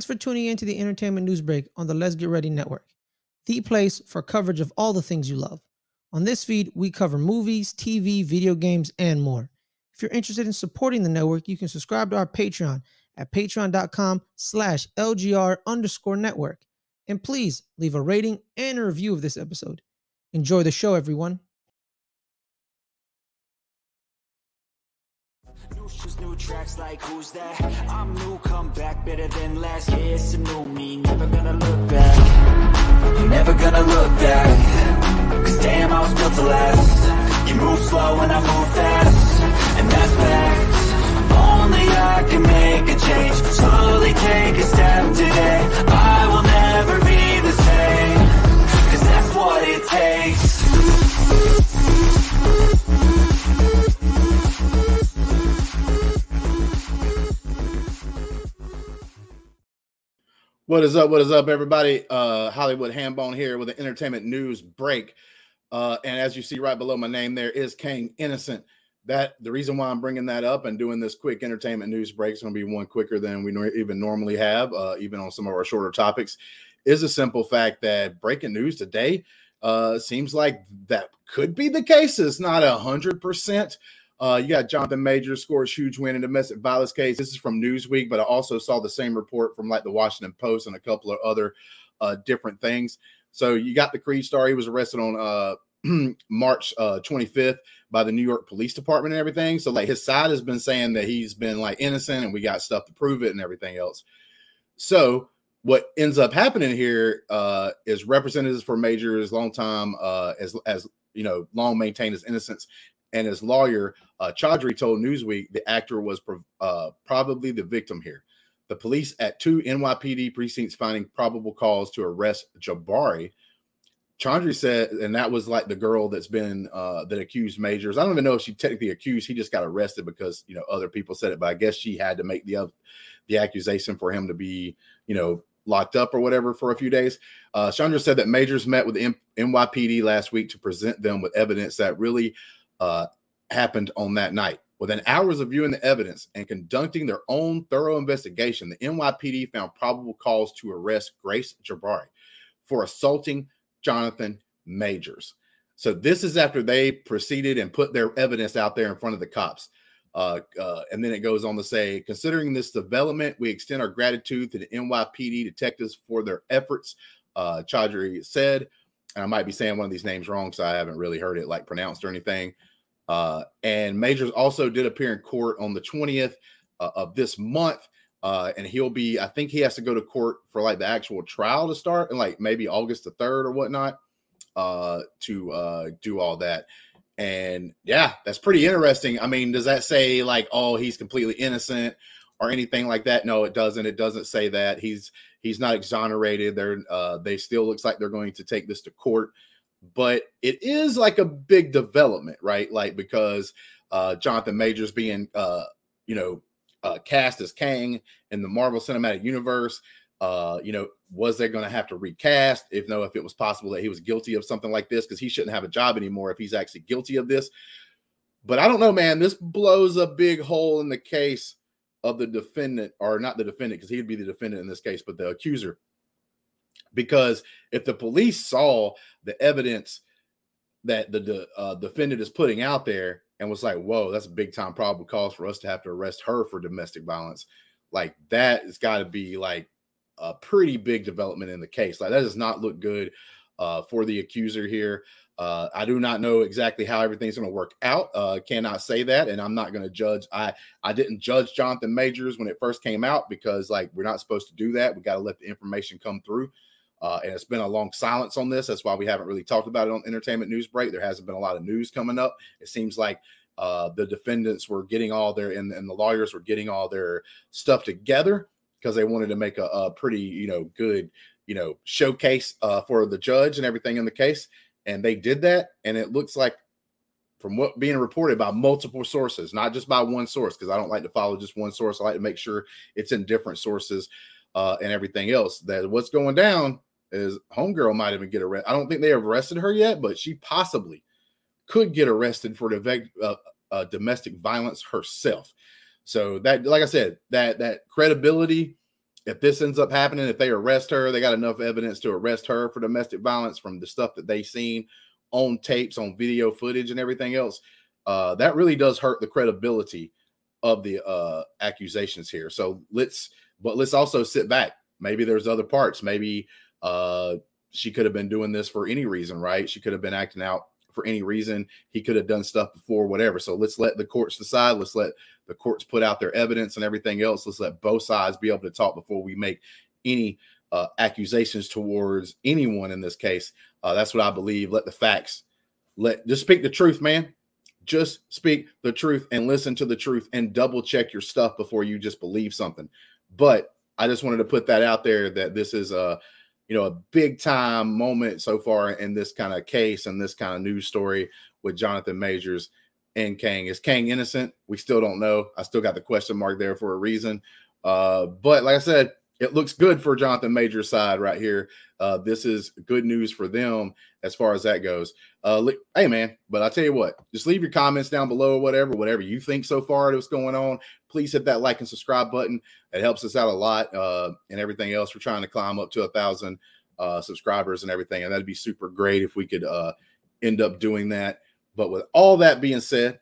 Thanks for tuning in to the Entertainment News Break on the Let's Get Ready Network, the place for coverage of all the things you love. On this feed, we cover movies, TV, video games, and more. If you're interested in supporting the network, you can subscribe to our Patreon at patreon.com slash LGR underscore network. And please leave a rating and a review of this episode. Enjoy the show, everyone. New tracks, like who's that? I'm new, come back better than last. Yeah, it's a new me, never gonna look back. Never gonna look back. Cause damn, I was built to last. You move slow and I move fast. And that's facts. Only I can make a change. Slowly take a step today. I will never be the same. Cause that's what it takes. What is up? What is up, everybody? Uh, Hollywood Hambone here with an entertainment news break. Uh, and as you see right below my name, there is Kang Innocent. That the reason why I'm bringing that up and doing this quick entertainment news break is going to be one quicker than we even normally have, uh, even on some of our shorter topics. Is a simple fact that breaking news today uh, seems like that could be the case. It's not a hundred percent. Uh, you got Jonathan Major scores huge win in domestic violence case. This is from Newsweek, but I also saw the same report from like the Washington Post and a couple of other uh, different things. So you got the Creed star. He was arrested on uh, March uh, 25th by the New York Police Department and everything. So like his side has been saying that he's been like innocent and we got stuff to prove it and everything else. So what ends up happening here uh, is representatives for Majors, long time uh, as as you know, long maintained his innocence, and his lawyer uh, Chaudhry told Newsweek the actor was prov- uh, probably the victim here. The police at two NYPD precincts finding probable cause to arrest Jabbari. Chaudhry said, and that was like the girl that's been uh, that accused Majors. I don't even know if she technically accused. He just got arrested because you know other people said it, but I guess she had to make the uh, the accusation for him to be you know locked up or whatever for a few days. Uh, Chandra said that Majors met with M- NYPD last week to present them with evidence that really uh, happened on that night. Within hours of viewing the evidence and conducting their own thorough investigation, the NYPD found probable cause to arrest Grace Jabbari for assaulting Jonathan Majors. So this is after they proceeded and put their evidence out there in front of the cops. Uh, uh, and then it goes on to say, considering this development, we extend our gratitude to the NYPD detectives for their efforts. Uh, Chaudhry said, and I might be saying one of these names wrong because I haven't really heard it like pronounced or anything. Uh, and Majors also did appear in court on the 20th uh, of this month. Uh, and he'll be, I think he has to go to court for like the actual trial to start and like maybe August the 3rd or whatnot uh, to uh, do all that. And yeah, that's pretty interesting. I mean, does that say like, oh, he's completely innocent or anything like that? No, it doesn't. It doesn't say that. He's he's not exonerated. They're uh, they still looks like they're going to take this to court but it is like a big development, right? Like because uh, Jonathan Majors being, uh, you know, uh, cast as Kang in the Marvel Cinematic Universe. Uh, you know, was they going to have to recast? If no, if it was possible that he was guilty of something like this, because he shouldn't have a job anymore if he's actually guilty of this. But I don't know, man. This blows a big hole in the case of the defendant, or not the defendant, because he'd be the defendant in this case, but the accuser because if the police saw the evidence that the, the uh, defendant is putting out there and was like, "Whoa, that's a big time probable cause for us to have to arrest her for domestic violence," like that has got to be like a pretty big development in the case. Like that does not look good uh, for the accuser here. Uh, I do not know exactly how everything's going to work out. Uh, cannot say that, and I'm not going to judge. I I didn't judge Jonathan Majors when it first came out because like we're not supposed to do that. We got to let the information come through. Uh, and it's been a long silence on this. That's why we haven't really talked about it on Entertainment News Break. There hasn't been a lot of news coming up. It seems like uh, the defendants were getting all their and, and the lawyers were getting all their stuff together because they wanted to make a, a, pretty, you know, good, you know, showcase uh, for the judge and everything in the case. And they did that, and it looks like from what being reported by multiple sources, not just by one source, because I don't like to follow just one source. I like to make sure it's in different sources uh, and everything else. That what's going down is homegirl might even get arrested. I don't think they have arrested her yet, but she possibly could get arrested for the uh, uh, domestic violence herself. So that, like I said, that that credibility if this ends up happening, if they arrest her, they got enough evidence to arrest her for domestic violence from the stuff that they seen on tapes, on video footage, and everything else. Uh, that really does hurt the credibility of the uh, accusations here. So let's, but let's also sit back. Maybe there's other parts. Maybe uh, she could have been doing this for any reason, right? She could have been acting out for any reason. He could have done stuff before, whatever. So let's let the courts decide. Let's let the courts put out their evidence and everything else. Let's let both sides be able to talk before we make any uh, accusations towards anyone in this case. Uh, that's what I believe. Let the facts, let just speak the truth, man. Just speak the truth and listen to the truth and double check your stuff before you just believe something. But I just wanted to put that out there that this is a you know, a big time moment so far in this kind of case and this kind of news story with Jonathan Majors and Kang. Is Kang innocent? We still don't know. I still got the question mark there for a reason. Uh, but like I said, it looks good for Jonathan Major's side right here. Uh, this is good news for them as far as that goes. Uh, hey man, but I tell you what, just leave your comments down below, or whatever, whatever you think so far that's going on. Please hit that like and subscribe button. It helps us out a lot, uh, and everything else. We're trying to climb up to a thousand uh, subscribers and everything, and that'd be super great if we could uh, end up doing that. But with all that being said,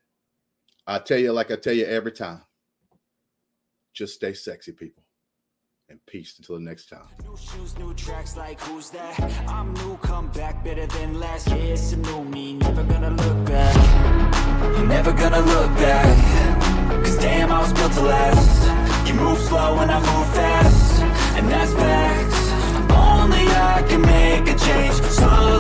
I tell you, like I tell you every time, just stay sexy, people and peace until the next time. New shoes, new tracks like who's that? I'm new, come back better than last. It's a new me, never gonna look back. Never gonna look back. Cause damn, I was built to last. You move slow and I move fast. And that's facts. Only I can make a change. Slowly